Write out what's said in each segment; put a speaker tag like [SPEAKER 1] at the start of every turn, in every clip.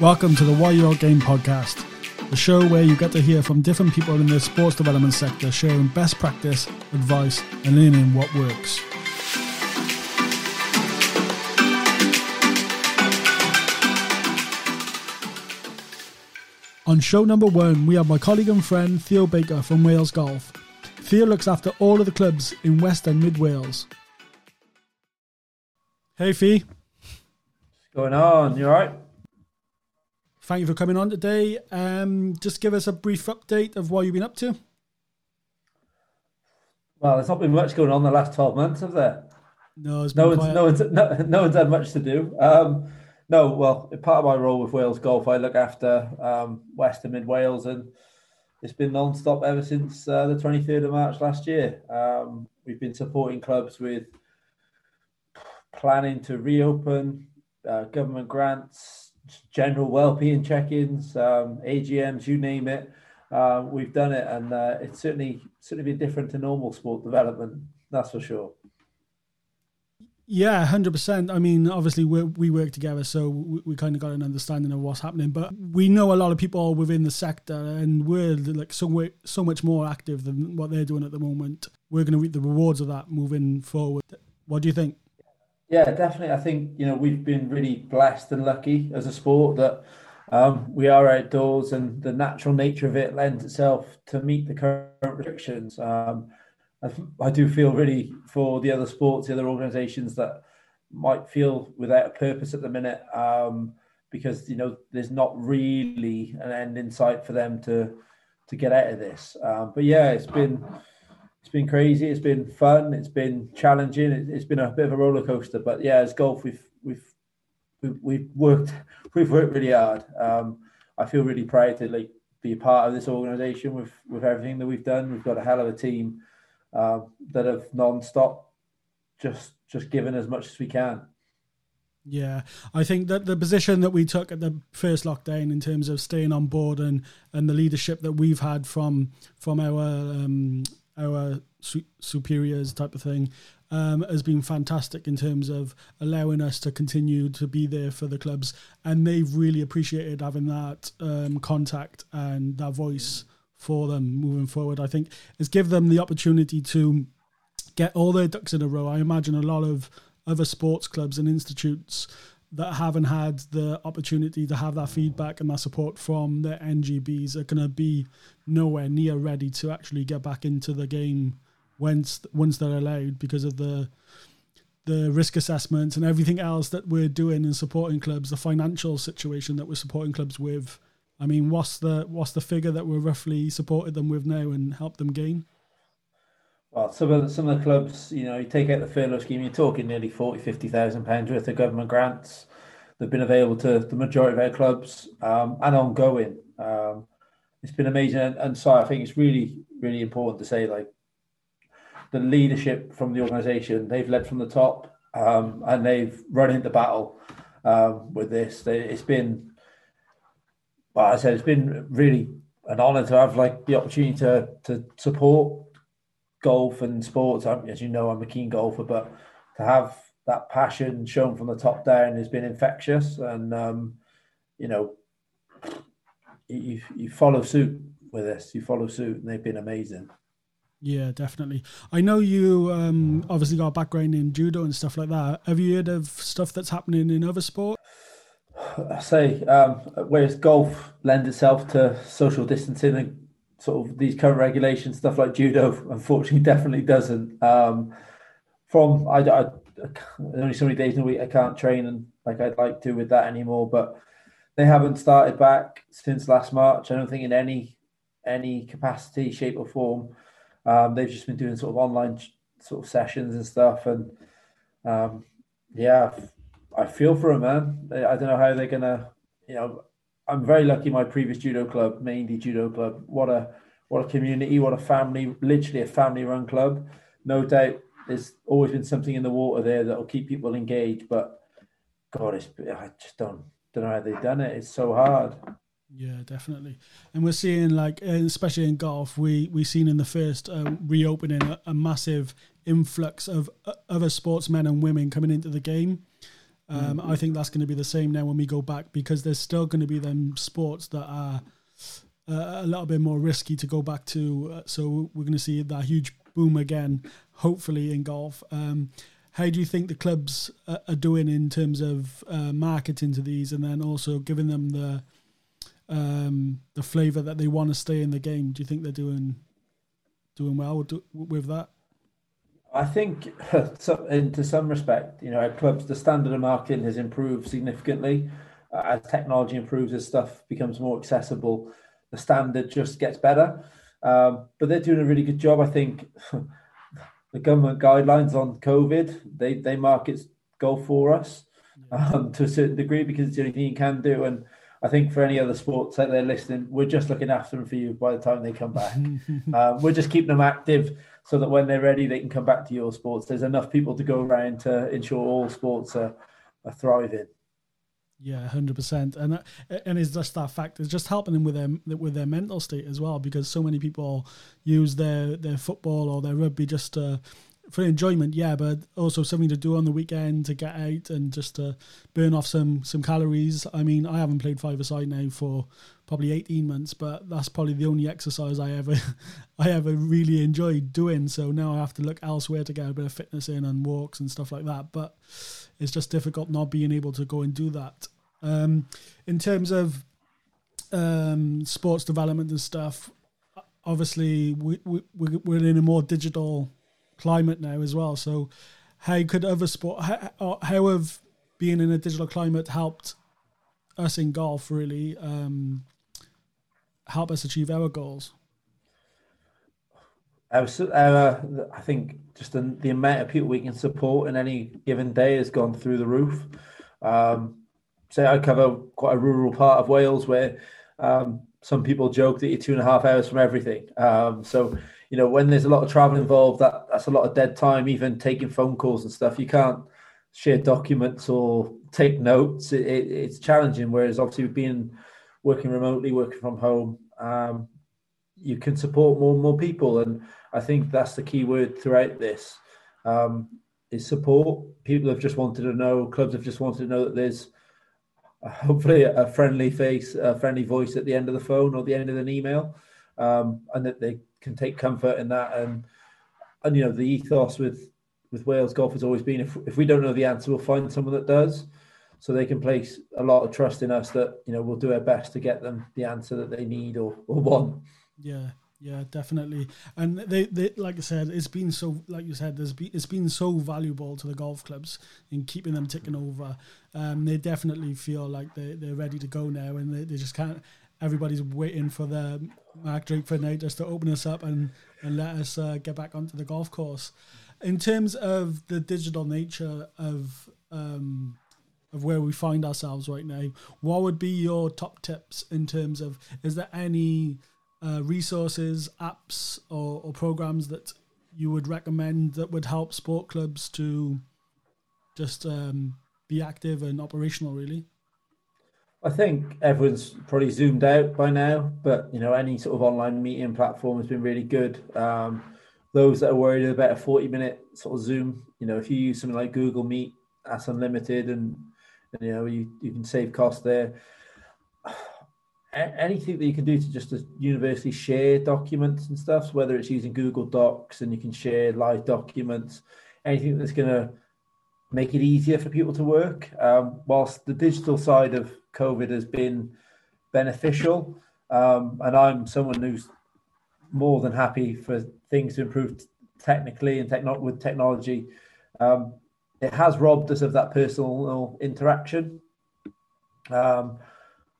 [SPEAKER 1] Welcome to the Why Your Game podcast, the show where you get to hear from different people in the sports development sector sharing best practice, advice, and learning what works. On show number one, we have my colleague and friend Theo Baker from Wales Golf. Theo looks after all of the clubs in West and Mid Wales. Hey, Fee.
[SPEAKER 2] What's going on? You alright?
[SPEAKER 1] Thank you for coming on today. Um, just give us a brief update of what you've been up to.
[SPEAKER 2] Well, there's not been much going on the last 12 months, have there?
[SPEAKER 1] No,
[SPEAKER 2] no one's, no, one's, no, no, one's had much to do. Um, no, well, part of my role with Wales Golf, I look after um, West and Mid Wales, and it's been non-stop ever since uh, the 23rd of March last year. Um, we've been supporting clubs with planning to reopen, uh, government grants, general well-being check-ins, um, AGMs, you name it. Uh, we've done it, and uh, it's certainly certainly been different to normal sport development. That's for sure.
[SPEAKER 1] Yeah, hundred percent. I mean, obviously we we work together, so we, we kind of got an understanding of what's happening. But we know a lot of people within the sector, and we're like so so much more active than what they're doing at the moment. We're going to reap the rewards of that moving forward. What do you think?
[SPEAKER 2] Yeah, definitely. I think you know we've been really blessed and lucky as a sport that um, we are outdoors, and the natural nature of it lends itself to meet the current restrictions. Um, I, I do feel really for the other sports, the other organisations that might feel without a purpose at the minute, um, because you know there's not really an end in sight for them to to get out of this. Um, but yeah, it's been it's been crazy. It's been fun. It's been challenging. It, has been a bit of a roller coaster. But yeah, as golf, we've we've we've worked we've worked really hard. Um, I feel really proud to like be a part of this organisation with with everything that we've done. We've got a hell of a team uh, that have non-stop just just given as much as we can.
[SPEAKER 1] Yeah, I think that the position that we took at the first lockdown in terms of staying on board and and the leadership that we've had from from our um, our su- superiors type of thing um, has been fantastic in terms of allowing us to continue to be there for the clubs, and they've really appreciated having that um, contact and that voice for them moving forward. I think is give them the opportunity to get all their ducks in a row. I imagine a lot of other sports clubs and institutes that haven't had the opportunity to have that feedback and that support from the NGBs are going to be nowhere near ready to actually get back into the game once once they're allowed because of the the risk assessments and everything else that we're doing in supporting clubs, the financial situation that we're supporting clubs with I mean, what's the what's the figure that we're roughly supported them with now and helped them gain?
[SPEAKER 2] Well, some of the, some of the clubs, you know, you take out the furlough scheme, you're talking nearly 40, 50,000 pounds worth of government grants that have been available to the majority of our clubs um, and ongoing. Um, it's been amazing, and, and so I think it's really, really important to say, like, the leadership from the organisation, they've led from the top, um, and they've run into battle um, with this. They, it's been well, I said it's been really an honour to have like the opportunity to to support golf and sports. As you know, I'm a keen golfer, but to have that passion shown from the top down has been infectious, and um, you know, you you follow suit with this. You follow suit, and they've been amazing.
[SPEAKER 1] Yeah, definitely. I know you um, obviously got a background in judo and stuff like that. Have you heard of stuff that's happening in other sports?
[SPEAKER 2] I say, um, whereas golf lends itself to social distancing and sort of these current regulations, stuff like judo, unfortunately, definitely doesn't. Um, from I, I, only so many days in a week I can't train and like I'd like to with that anymore, but they haven't started back since last March. I don't think in any any capacity, shape or form. Um, they've just been doing sort of online sort of sessions and stuff, and um, yeah, I feel for them, man. I don't know how they're gonna. You know, I'm very lucky. My previous judo club, mainly judo club, what a what a community, what a family, literally a family-run club. No doubt, there's always been something in the water there that'll keep people engaged. But God, it's I just don't don't know how they've done it. It's so hard.
[SPEAKER 1] Yeah, definitely. And we're seeing like, especially in golf, we we seen in the first uh, reopening a, a, massive influx of uh, other sportsmen and women coming into the game Um, mm-hmm. I think that's going to be the same now when we go back because there's still going to be them sports that are uh, a little bit more risky to go back to. Uh, so we're going to see that huge boom again, hopefully in golf. Um, how do you think the clubs are doing in terms of uh, marketing to these, and then also giving them the um, the flavour that they want to stay in the game? Do you think they're doing doing well with that?
[SPEAKER 2] I think, in some respect, you know, clubs, the standard of marketing has improved significantly uh, as technology improves, as stuff becomes more accessible. The standard just gets better, um, but they're doing a really good job. I think the government guidelines on COVID they they market golf for us um, to a certain degree because it's the only thing you can do, and I think for any other sports that they're listening, we're just looking after them for you by the time they come back. um, we're just keeping them active so that when they're ready, they can come back to your sports. There's enough people to go around to ensure all sports are, are thriving.
[SPEAKER 1] Yeah, hundred percent, and uh, and it's just that fact. It's just helping them with their with their mental state as well, because so many people use their their football or their rugby just to for enjoyment, yeah, but also something to do on the weekend to get out and just to burn off some some calories. I mean, I haven't played five aside now for probably eighteen months, but that's probably the only exercise I ever I ever really enjoyed doing. So now I have to look elsewhere to get a bit of fitness in and walks and stuff like that. But it's just difficult not being able to go and do that. Um, in terms of um, sports development and stuff, obviously we, we we're in a more digital climate now as well. So, how could other sport, how, how have being in a digital climate helped us in golf really um, help us achieve our goals?
[SPEAKER 2] I think just the, the, amount of people we can support in any given day has gone through the roof. Um, say I cover quite a rural part of Wales where um, some people joke that you're two and a half hours from everything. Um, so you know, when there's a lot of travel involved, that that's a lot of dead time. Even taking phone calls and stuff, you can't share documents or take notes. It, it, it's challenging. Whereas obviously being working remotely, working from home, um, you can support more and more people. And I think that's the key word throughout this um, is support. People have just wanted to know. Clubs have just wanted to know that there's hopefully a friendly face, a friendly voice at the end of the phone or the end of an email, um, and that they can take comfort in that. And and you know the ethos with with Wales golf has always been if if we don't know the answer, we'll find someone that does. So they can place a lot of trust in us that you know we'll do our best to get them the answer that they need or, or want.
[SPEAKER 1] Yeah, yeah, definitely. And they, they, like I said, it's been so, like you said, there's been, it's been so valuable to the golf clubs in keeping them ticking over. Um, they definitely feel like they they're ready to go now, and they, they just can't everybody's waiting for the Mark Drakeford night just to open us up and, and let us uh, get back onto the golf course. In terms of the digital nature of um, of where we find ourselves right now, what would be your top tips in terms of is there any uh, resources, apps, or, or programs that you would recommend that would help sport clubs to just um, be active and operational, really?
[SPEAKER 2] I think everyone's probably zoomed out by now, but you know, any sort of online meeting platform has been really good. Um, those that are worried about a 40 minute sort of Zoom, you know, if you use something like Google Meet, that's unlimited and, and you know, you, you can save costs there. Anything that you can do to just to universally share documents and stuff, whether it's using Google Docs and you can share live documents, anything that's going to make it easier for people to work. Um, whilst the digital side of COVID has been beneficial, um, and I'm someone who's more than happy for things to improve technically and techno- with technology. Um, it has robbed us of that personal interaction. Um,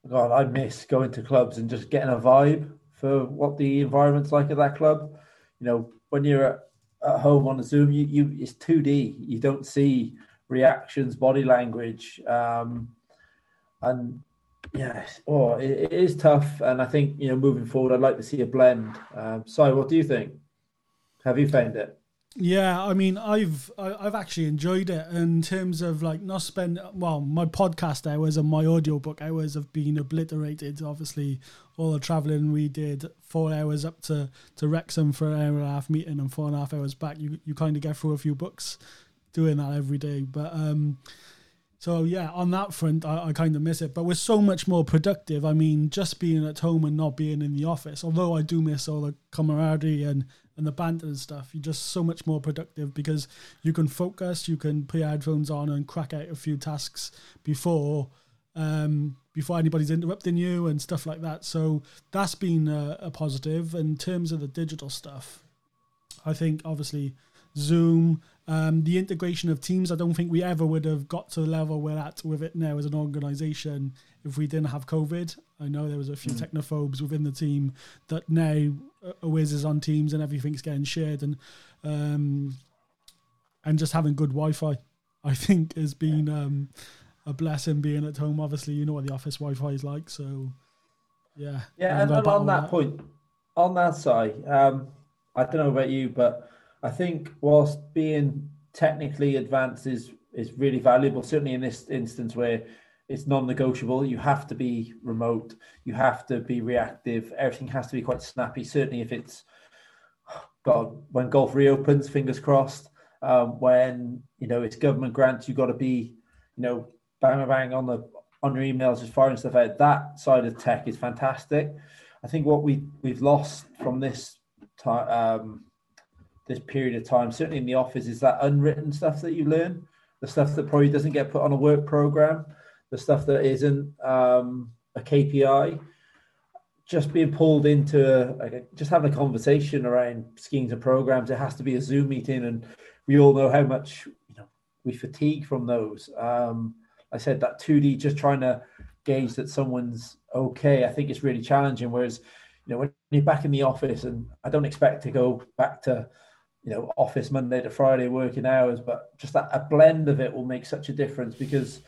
[SPEAKER 2] God, I miss going to clubs and just getting a vibe for what the environment's like at that club. You know, when you're at, at home on a Zoom, you, you it's 2D. You don't see reactions, body language, um, and yeah, oh, it, it is tough. And I think you know, moving forward, I'd like to see a blend. Um, so, what do you think? Have you found it?
[SPEAKER 1] Yeah, I mean, I've I've actually enjoyed it in terms of like not spend well, my podcast hours and my audiobook hours have been obliterated. Obviously, all the traveling we did, four hours up to to Wrexham for an hour and a half meeting and four and a half hours back. You you kind of get through a few books doing that every day. But um, So yeah, on that front, I, I kind of miss it. But we're so much more productive. I mean, just being at home and not being in the office. Although I do miss all the camaraderie and and the banter and stuff, you're just so much more productive because you can focus, you can put your headphones on and crack out a few tasks before um, before anybody's interrupting you and stuff like that. So that's been a, a positive in terms of the digital stuff. I think obviously Zoom, um, the integration of teams. I don't think we ever would have got to the level we're at with it now as an organization if we didn't have COVID. I know there was a few mm. technophobes within the team that now Wiz is on Teams and everything's getting shared and um, and just having good Wi-Fi. I think has been um, a blessing being at home. Obviously, you know what the office Wi-Fi is like, so yeah.
[SPEAKER 2] Yeah, and, and on that, that, point, on that side, um, I don't know about you, but I think whilst being technically advanced is is really valuable, certainly in this instance where it's non-negotiable. You have to be remote. You have to be reactive. Everything has to be quite snappy. Certainly, if it's God, when golf reopens, fingers crossed. Um, when you know it's government grants, you've got to be, you know, bang bang on the on your emails as far and stuff out. That side of tech is fantastic. I think what we we've lost from this time, um, this period of time, certainly in the office, is that unwritten stuff that you learn, the stuff that probably doesn't get put on a work program the stuff that isn't um, a KPI, just being pulled into like, just having a conversation around schemes and programs. It has to be a Zoom meeting, and we all know how much you know we fatigue from those. Um, I said that 2D, just trying to gauge that someone's okay. I think it's really challenging. Whereas, you know, when you're back in the office, and I don't expect to go back to you know office Monday to Friday working hours, but just that a blend of it will make such a difference because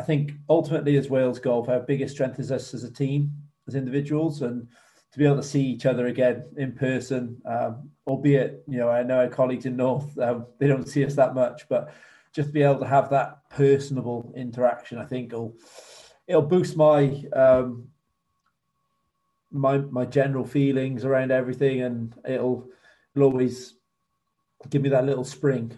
[SPEAKER 2] I think ultimately as Wales Golf, our biggest strength is us as a team, as individuals, and to be able to see each other again in person, um, albeit you know I know our colleagues in North um, they don't see us that much, but just to be able to have that personable interaction, I think will it'll boost my um, my my general feelings around everything, and it'll it'll always give me that little spring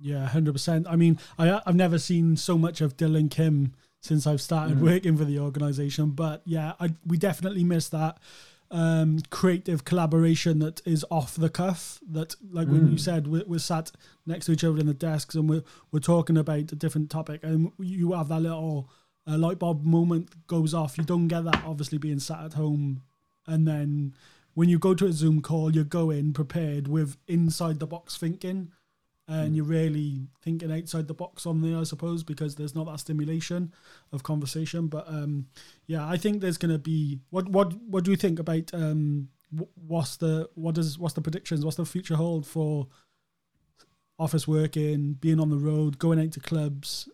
[SPEAKER 1] yeah, hundred percent. I mean, I I've never seen so much of Dylan Kim since I've started mm. working for the organization, but yeah, I we definitely miss that um, creative collaboration that is off the cuff. That, like mm. when you mm. said, we're, we're, sat next to each other in the desks and we're we're talking about a different topic, and you have that little uh, light bulb moment goes off. You don't get that obviously being sat at home, and then when you go to a Zoom call, you go in prepared with inside the box thinking and mm. you're really thinking outside the box on there, I suppose, because there's not that stimulation of conversation. But um, yeah, I think there's going to be what what what do you think about um, what's the what does what's the predictions? What's the future hold for office working, being on the road, going out to clubs?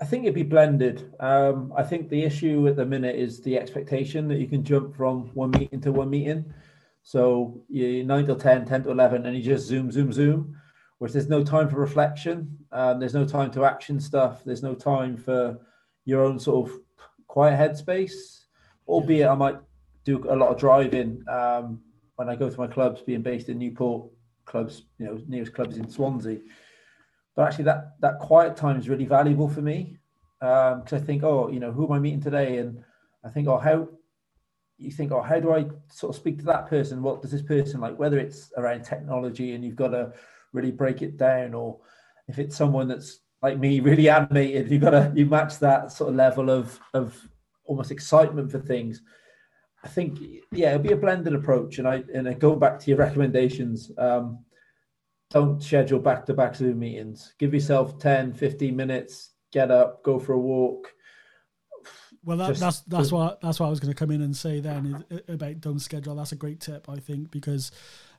[SPEAKER 2] I think it'd be blended. Um, I think the issue at the minute is the expectation that you can jump from one meeting to one meeting. So you nine to 10, 10 to 11, and you just zoom, zoom, zoom. Whereas there's no time for reflection, um, there's no time to action stuff, there's no time for your own sort of quiet headspace. Albeit I might do a lot of driving um, when I go to my clubs, being based in Newport, clubs, you know, nearest clubs in Swansea. But actually, that that quiet time is really valuable for me because um, I think, oh, you know, who am I meeting today? And I think, oh, how you think, oh, how do I sort of speak to that person? What does this person like? Whether it's around technology and you've got to really break it down, or if it's someone that's like me, really animated, you've got to you match that sort of level of of almost excitement for things. I think, yeah, it'll be a blended approach. And I and I go back to your recommendations. Um, don't schedule back to back Zoom meetings. Give yourself 10, 15 minutes, get up, go for a walk
[SPEAKER 1] well, that, Just, that's that's what that's what I was going to come in and say then about don't schedule. That's a great tip, I think, because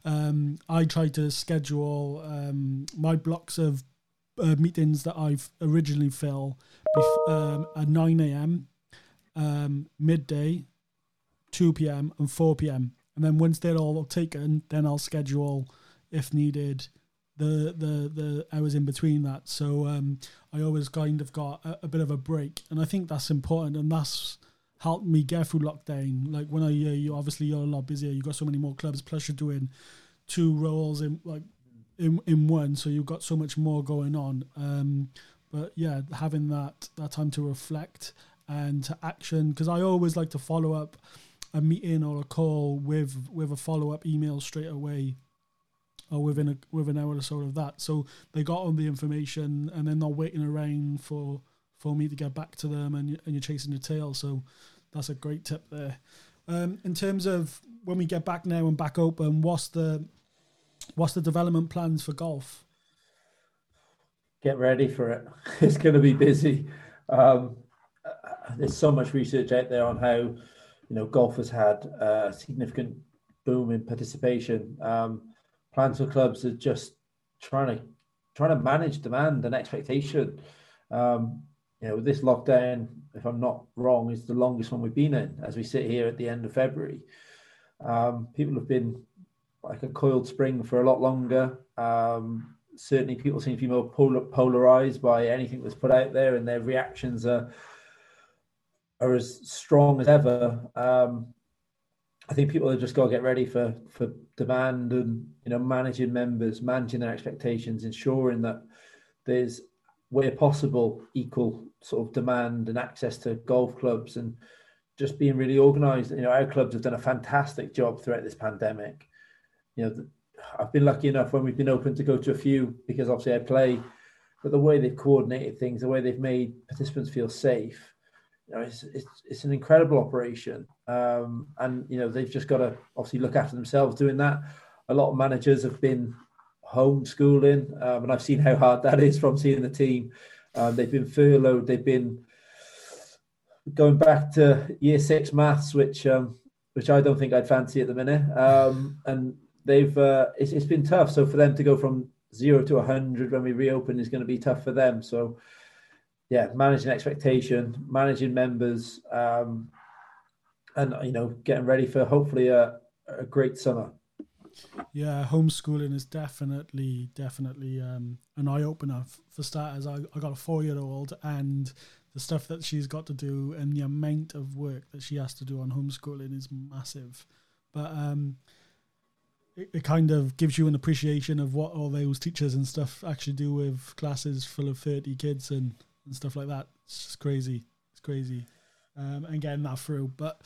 [SPEAKER 1] um, I try to schedule um, my blocks of uh, meetings that I've originally fill bef- um, at nine a.m., um, midday, two p.m., and four p.m. And then once they're all taken, then I'll schedule if needed the the the hours in between that. So um, I always kind of got a, a, bit of a break, and I think that's important, and that's helped me get through lockdown. Like when I hear you, obviously you're a lot busier. You got so many more clubs, plus you're doing two roles in like in in one, so you've got so much more going on. Um, but yeah, having that that time to reflect and to action because I always like to follow up a meeting or a call with with a follow up email straight away or within a within an hour or so of that. So they got all the information and they're not waiting around for for me to get back to them and and you're chasing your tail. So that's a great tip there. Um, in terms of when we get back now and back open, what's the what's the development plans for golf?
[SPEAKER 2] Get ready for it. It's going to be busy. Um, there's so much research out there on how you know golf has had a significant boom in participation. Um, plans for clubs are just trying to trying to manage demand and expectation. Um, you know, with this lockdown, if I'm not wrong, is the longest one we've been in as we sit here at the end of February. Um, people have been like a coiled spring for a lot longer. Um, certainly, people seem to be more polar, polarized by anything that's put out there, and their reactions are are as strong as ever. Um, I think people have just got to get ready for for demand and you know managing members, managing their expectations, ensuring that there's where possible equal sort of demand and access to golf clubs and just being really organized. You know, our clubs have done a fantastic job throughout this pandemic. You know, I've been lucky enough when we've been open to go to a few because obviously I play, but the way they've coordinated things, the way they've made participants feel safe, you know, it's, it's, it's an incredible operation. Um, and, you know, they've just got to obviously look after themselves doing that. A lot of managers have been homeschooling, um, and I've seen how hard that is from seeing the team. Um, they've been furloughed, they've been going back to year six maths, which um, which I don't think I'd fancy at the minute. Um, and they've uh, it's, it's been tough. So for them to go from zero to 100 when we reopen is going to be tough for them. So yeah, managing expectation, managing members, um, and you know, getting ready for hopefully a, a great summer.
[SPEAKER 1] Yeah, homeschooling is definitely, definitely um, an eye opener. For starters, I, I got a four year old, and the stuff that she's got to do and the amount of work that she has to do on homeschooling is massive. But um, it, it kind of gives you an appreciation of what all those teachers and stuff actually do with classes full of 30 kids and and stuff like that. It's just crazy. It's crazy. Um, and getting that through. But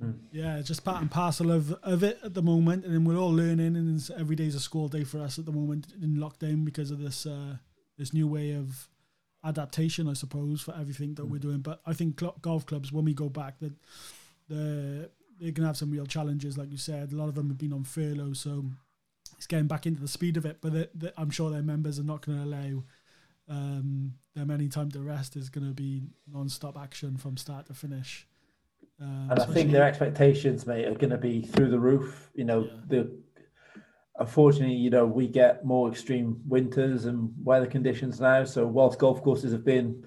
[SPEAKER 1] mm. yeah, just part and parcel of, of it at the moment. And then we're all learning, and every day's a school day for us at the moment in lockdown because of this uh, this new way of adaptation, I suppose, for everything that mm. we're doing. But I think cl- golf clubs, when we go back, that the they're gonna have some real challenges, like you said. A lot of them have been on furlough, so it's getting back into the speed of it. But they, they, I'm sure their members are not going to allow um, them any time to rest is going to be non-stop action from start to finish.
[SPEAKER 2] Um, and I think their expectations, mate, are going to be through the roof. You know, yeah. the unfortunately, you know, we get more extreme winters and weather conditions now. So whilst golf courses have been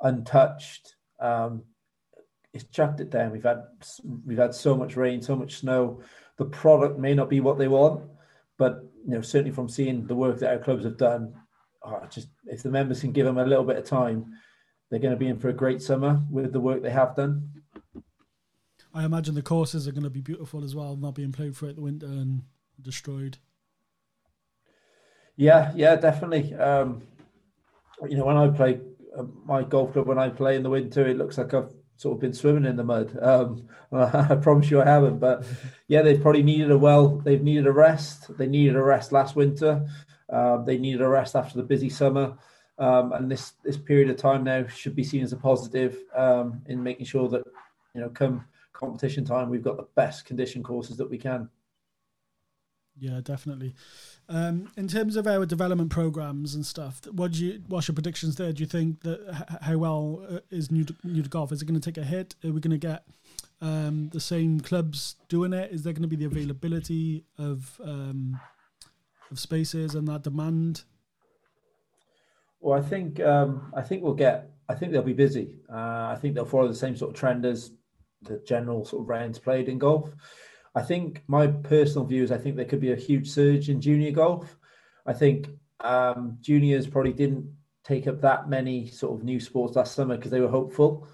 [SPEAKER 2] untouched, um, it's chucked it down. We've had we've had so much rain, so much snow. The product may not be what they want, but you know, certainly from seeing the work that our clubs have done, oh, just if the members can give them a little bit of time, they're going to be in for a great summer with the work they have done.
[SPEAKER 1] I imagine the courses are going to be beautiful as well, not being played throughout the winter and destroyed.
[SPEAKER 2] Yeah, yeah, definitely. Um, you know, when I play uh, my golf club, when I play in the winter, it looks like I've sort of been swimming in the mud. Um, I promise you I haven't, but yeah, they've probably needed a well, they've needed a rest. They needed a rest last winter. Um, they needed a rest after the busy summer, um, and this this period of time now should be seen as a positive um, in making sure that you know come competition time we've got the best condition courses that we can.
[SPEAKER 1] Yeah, definitely. Um, in terms of our development programs and stuff, what do you what's your predictions there? Do you think that how well uh, is new to, new to golf? Is it going to take a hit? Are we going to get um, the same clubs doing it? Is there going to be the availability of um, of spaces and that demand?
[SPEAKER 2] Well, I think um, I think we'll get. I think they'll be busy. Uh, I think they'll follow the same sort of trend as the general sort of rounds played in golf. I think my personal view is I think there could be a huge surge in junior golf. I think um, juniors probably didn't take up that many sort of new sports last summer because they were hopeful.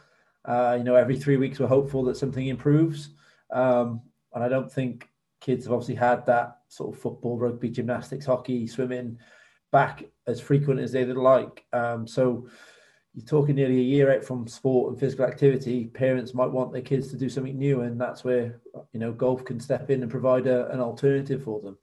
[SPEAKER 2] Uh, you know, every three weeks we're hopeful that something improves, um, and I don't think kids have obviously had that sort of football, rugby, gymnastics, hockey, swimming back as frequent as they'd like. Um, so you're talking nearly a year out from sport and physical activity. Parents might want their kids to do something new, and that's where you know golf can step in and provide a, an alternative for them.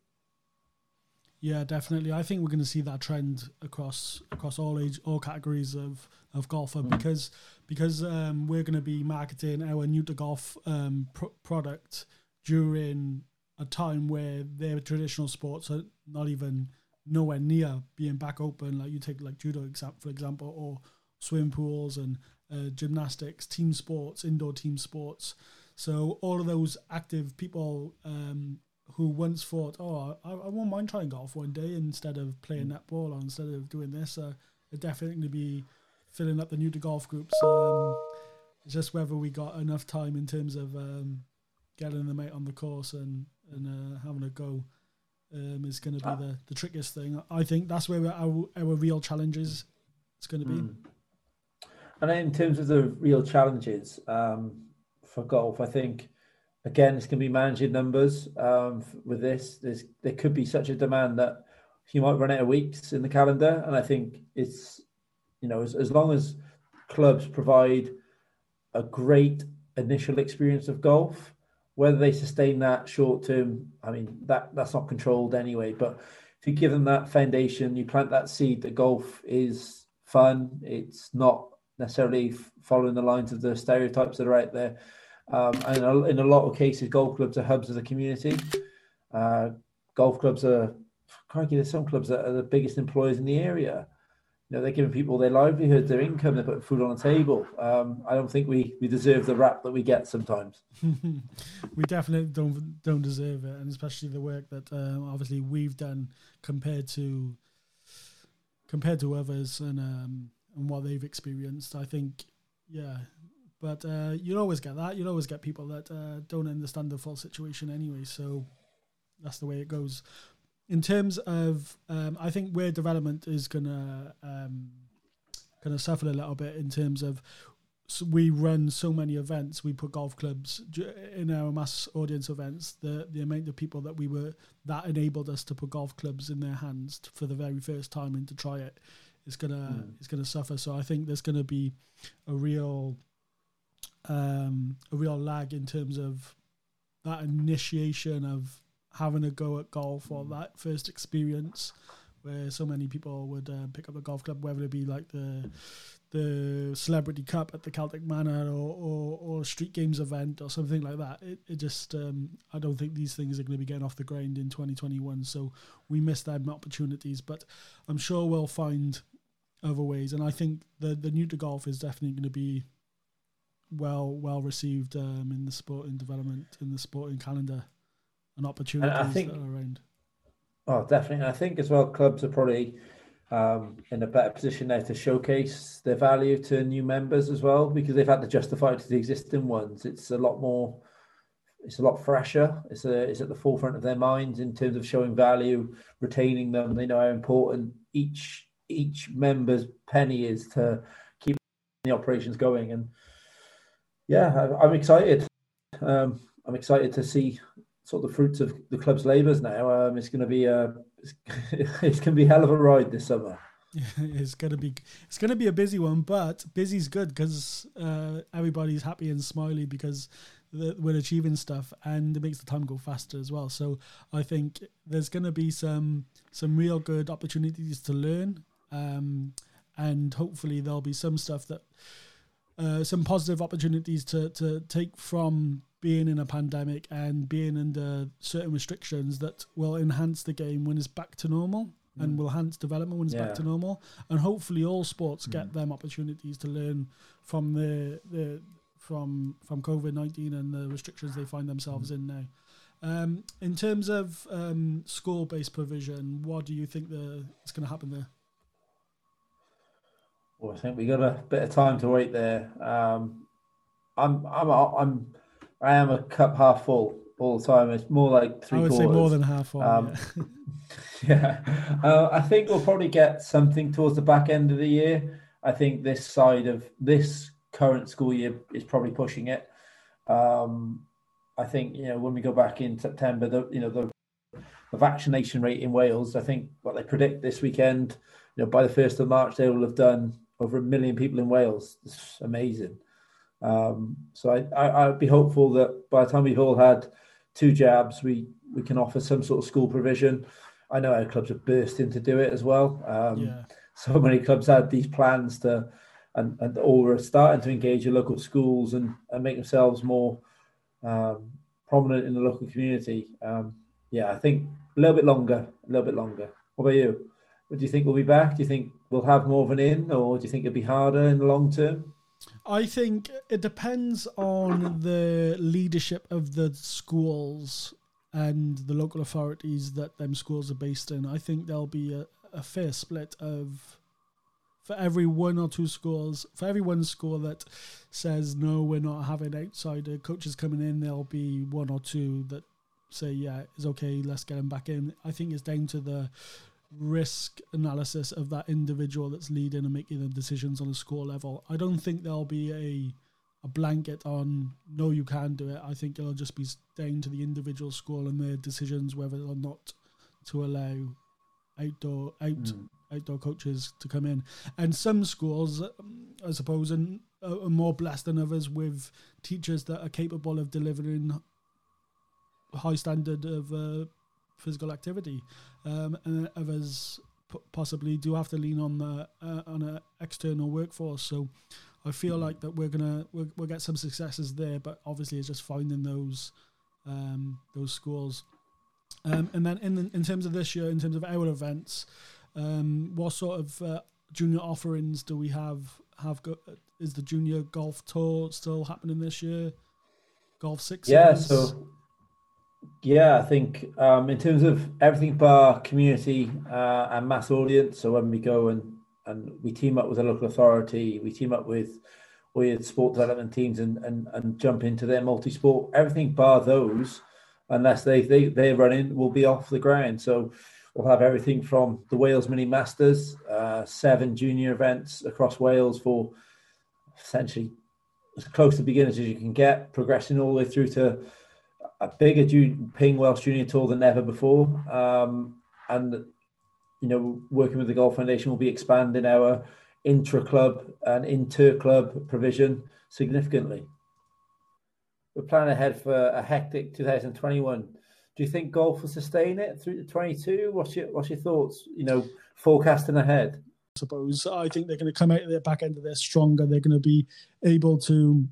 [SPEAKER 1] Yeah, definitely. I think we're going to see that trend across across all age, all categories of of golfer mm. because because um, we're going to be marketing our new to golf um, product during a time where their traditional sports are not even nowhere near being back open. Like you take like judo for example, or swim pools and uh, gymnastics, team sports, indoor team sports. So all of those active people um, who once thought, "Oh, I, I won't mind trying golf one day instead of playing netball or instead of doing this," uh, are definitely going to be filling up the new to golf groups. Um, just whether we got enough time in terms of um, getting them out on the course and and uh, having a go um, is going to be ah. the, the trickiest thing. I think that's where our our real challenges is. Going to be. Mm.
[SPEAKER 2] And in terms of the real challenges um, for golf, I think again it's going to be managing numbers um, with this. There's, there could be such a demand that you might run out of weeks in the calendar, and I think it's you know as, as long as clubs provide a great initial experience of golf whether they sustain that short term, I mean that that's not controlled anyway. But if you give them that foundation, you plant that seed that golf is fun. It's not necessarily following the lines of the stereotypes that are out there. Um, and in a lot of cases, golf clubs are hubs of the community. Uh, golf clubs are, crikey, there's some clubs that are the biggest employers in the area you know, they're giving people their livelihood, their income, they're putting food on the table. Um, I don't think we, we deserve the rap that we get sometimes.
[SPEAKER 1] we definitely don't don't deserve it, and especially the work that um, obviously we've done compared to compared to others and um, and what they've experienced. I think, yeah, but uh, you'll always get that. You'll always get people that uh, don't understand the full situation anyway. So that's the way it goes in terms of, um, I think where development is gonna um, gonna suffer a little bit in terms of so we run so many events. We put golf clubs in our mass audience events. The the amount of people that we were that enabled us to put golf clubs in their hands for the very first time and to try it is gonna mm. is gonna suffer. So I think there's gonna be a real um, a real lag in terms of that initiation of having a go at golf or that first experience where so many people would uh, pick up a golf club, whether it be like the the celebrity cup at the Celtic Manor or, or, or a street games event or something like that. It, it just um, I don't think these things are going to be getting off the ground in 2021. So we missed them opportunities, but I'm sure we'll find other ways. And I think the the new to golf is definitely going to be well well received um, in the sporting development in the sporting calendar and opportunities and I think, that are around.
[SPEAKER 2] Oh, definitely. And I think as well, clubs are probably um, in a better position now to showcase their value to new members as well because they've had to justify it to the existing ones. It's a lot more, it's a lot fresher. It's a, it's at the forefront of their minds in terms of showing value, retaining them. They know how important each each member's penny is to keep the operations going. And yeah, I'm excited. Um, I'm excited to see sort of the fruits of the club's labours now. Um, it's going to be a it's, it's going to be hell of a ride this summer.
[SPEAKER 1] it's gonna be it's gonna be a busy one, but busy's good because uh, everybody's happy and smiley because the, we're achieving stuff, and it makes the time go faster as well. So I think there's gonna be some some real good opportunities to learn, um, and hopefully there'll be some stuff that uh, some positive opportunities to to take from being in a pandemic and being under certain restrictions that will enhance the game when it's back to normal mm. and will enhance development when it's yeah. back to normal. And hopefully, all sports mm. get them opportunities to learn from the, the from from COVID nineteen and the restrictions they find themselves mm. in now. Um, in terms of um, school based provision, what do you think the, is going to happen there?
[SPEAKER 2] Well, I think we got a bit of time to wait there. Um, I'm I'm I'm I am a cup half full all the time. It's more like three. I would quarters.
[SPEAKER 1] say more than half full. Um,
[SPEAKER 2] yeah, yeah. Uh, I think we'll probably get something towards the back end of the year. I think this side of this current school year is probably pushing it. Um, I think you know when we go back in September, the you know the, the vaccination rate in Wales, I think what they predict this weekend, you know, by the first of March they will have done over a million people in Wales. It's amazing. Um, so I, I I'd be hopeful that by the time we've all had two jabs, we we can offer some sort of school provision. I know our clubs have burst in to do it as well. Um, yeah. So many clubs had these plans to, and and all are starting to engage with local schools and and make themselves more um, prominent in the local community. Um, yeah, I think a little bit longer, a little bit longer. What about you? Do you think we'll be back? Do you think we'll have more of an in, or do you think it'll be harder in the long term?
[SPEAKER 1] I think it depends on the leadership of the schools and the local authorities that them schools are based in. I think there'll be a, a fair split of for every one or two schools, for every one school that says no, we're not having outsider coaches coming in, there'll be one or two that say yeah, it's okay, let's get them back in. I think it's down to the risk analysis of that individual that's leading and making the decisions on a school level. I don't think there'll be a a blanket on no you can do it. I think it'll just be down to the individual school and their decisions whether or not to allow outdoor out mm. outdoor coaches to come in. And some schools, I suppose, and are more blessed than others with teachers that are capable of delivering high standard of uh, physical activity, um, and others p- possibly do have to lean on the uh, on an external workforce. So I feel like that we're gonna we'll, we'll, get some successes there, but obviously it's just finding those um, those schools. Um, and then in in terms of this year, in terms of our events, um, what sort of uh, junior offerings do we have? Have go- is the junior golf tour still happening this year? Golf six.
[SPEAKER 2] Yeah, so yeah, I think um, in terms of everything bar community uh, and mass audience. So when we go and and we team up with a local authority, we team up with with sport development teams and and, and jump into their multi sport. Everything bar those, unless they they they run in, will be off the ground. So we'll have everything from the Wales Mini Masters, uh, seven junior events across Wales for essentially as close to beginners as you can get, progressing all the way through to a bigger Ping Welsh Junior Tour than ever before. Um, and, you know, working with the Golf Foundation, will be expanding our intra club and inter club provision significantly. We're planning ahead for a hectic 2021. Do you think golf will sustain it through to 22? What's your What's your thoughts? You know, forecasting ahead.
[SPEAKER 1] I suppose I think they're going to come out of the back end of this stronger. They're going to be able to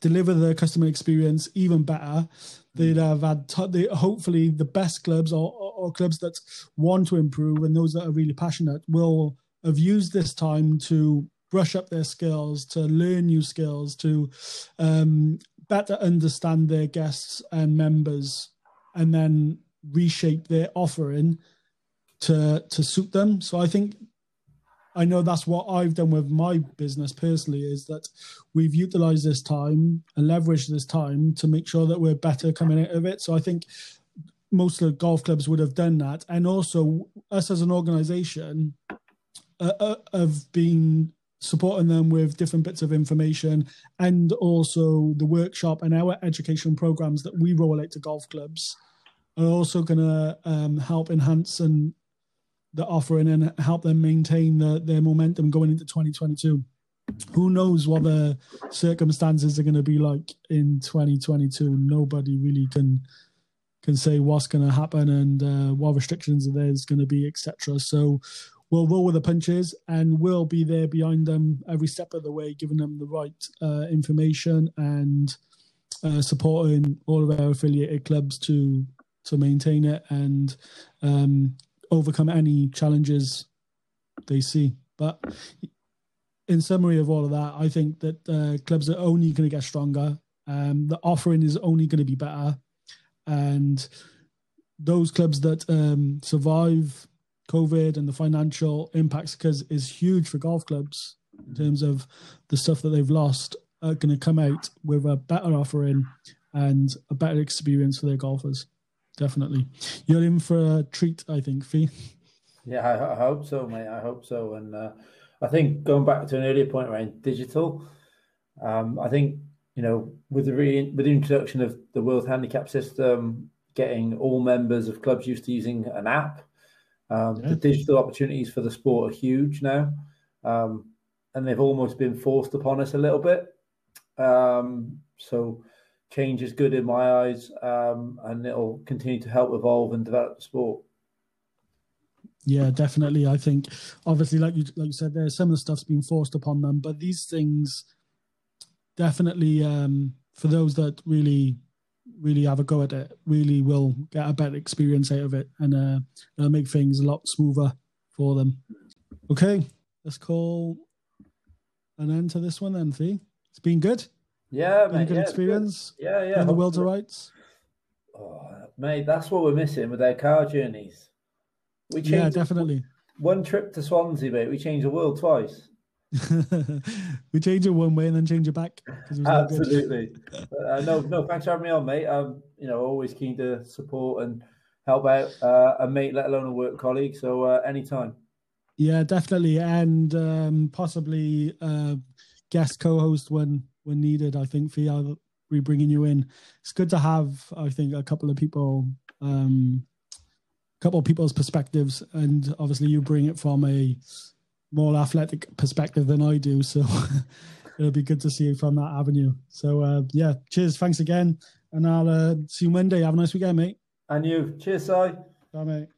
[SPEAKER 1] deliver the customer experience even better. They'd mm. have had t- they, hopefully the best clubs or, or, or, clubs that want to improve and those that are really passionate will have used this time to brush up their skills, to learn new skills, to um, better understand their guests and members, and then reshape their offering to to suit them. So I think I know that's what I've done with my business personally is that we've utilized this time and leveraged this time to make sure that we're better coming out of it. So I think most of the golf clubs would have done that. And also, us as an organization uh, uh, have been supporting them with different bits of information and also the workshop and our education programs that we roll out to golf clubs are also going to um, help enhance and the offering and help them maintain the, their momentum going into 2022. Who knows what the circumstances are going to be like in 2022? Nobody really can can say what's going to happen and uh, what restrictions are there's going to be, etc. So we'll roll with the punches and we'll be there behind them every step of the way, giving them the right uh, information and uh, supporting all of our affiliated clubs to to maintain it and um, overcome any challenges they see. But in summary of all of that, I think that uh, clubs are only going to get stronger. Um, the offering is only going to be better, and those clubs that um, survive COVID and the financial impacts, because is huge for golf clubs in terms of the stuff that they've lost, are going to come out with a better offering and a better experience for their golfers definitely. You're in for a treat, I think, Fee.
[SPEAKER 2] Yeah, I, I hope so, mate. I hope so. And uh, I think going back to an earlier point around digital, um, I think you know, with the re- with the introduction of the World Handicap System, getting all members of clubs used to using an app, um, yeah. the digital opportunities for the sport are huge now, um, and they've almost been forced upon us a little bit. Um, so change is good in my eyes, um, and it'll continue to help evolve and develop the sport.
[SPEAKER 1] Yeah, definitely. I think obviously, like you like you said, there some of the stuff's been forced upon them, but these things definitely um, for those that really really have a go at it, really will get a better experience out of it, and uh, it'll make things a lot smoother for them. Okay, let's call an end to this one then. See, it's been good.
[SPEAKER 2] Yeah,
[SPEAKER 1] mate,
[SPEAKER 2] good
[SPEAKER 1] yeah, experience.
[SPEAKER 2] Good. Yeah, yeah.
[SPEAKER 1] the world of rights.
[SPEAKER 2] Oh, mate, that's what we're missing with our car journeys.
[SPEAKER 1] We changed yeah, definitely.
[SPEAKER 2] One trip to Swansea, mate. We changed the world twice.
[SPEAKER 1] we change it one way and then change it back.
[SPEAKER 2] It Absolutely. uh, no, no. Thanks for having me on, mate. I'm, you know, always keen to support and help out uh, a mate, let alone a work colleague. So uh, anytime.
[SPEAKER 1] Yeah, definitely, and um, possibly uh, guest co-host when needed. I think for you, we bringing you in. It's good to have. I think a couple of people um, a couple of people's perspectives, and obviously you bring it from a more athletic perspective than I do. So it'll be good to see you from that avenue. So uh, yeah, cheers, thanks again, and I'll uh, see you Monday. Have a nice weekend, mate.
[SPEAKER 2] And you, cheers, Si.
[SPEAKER 1] Bye, mate.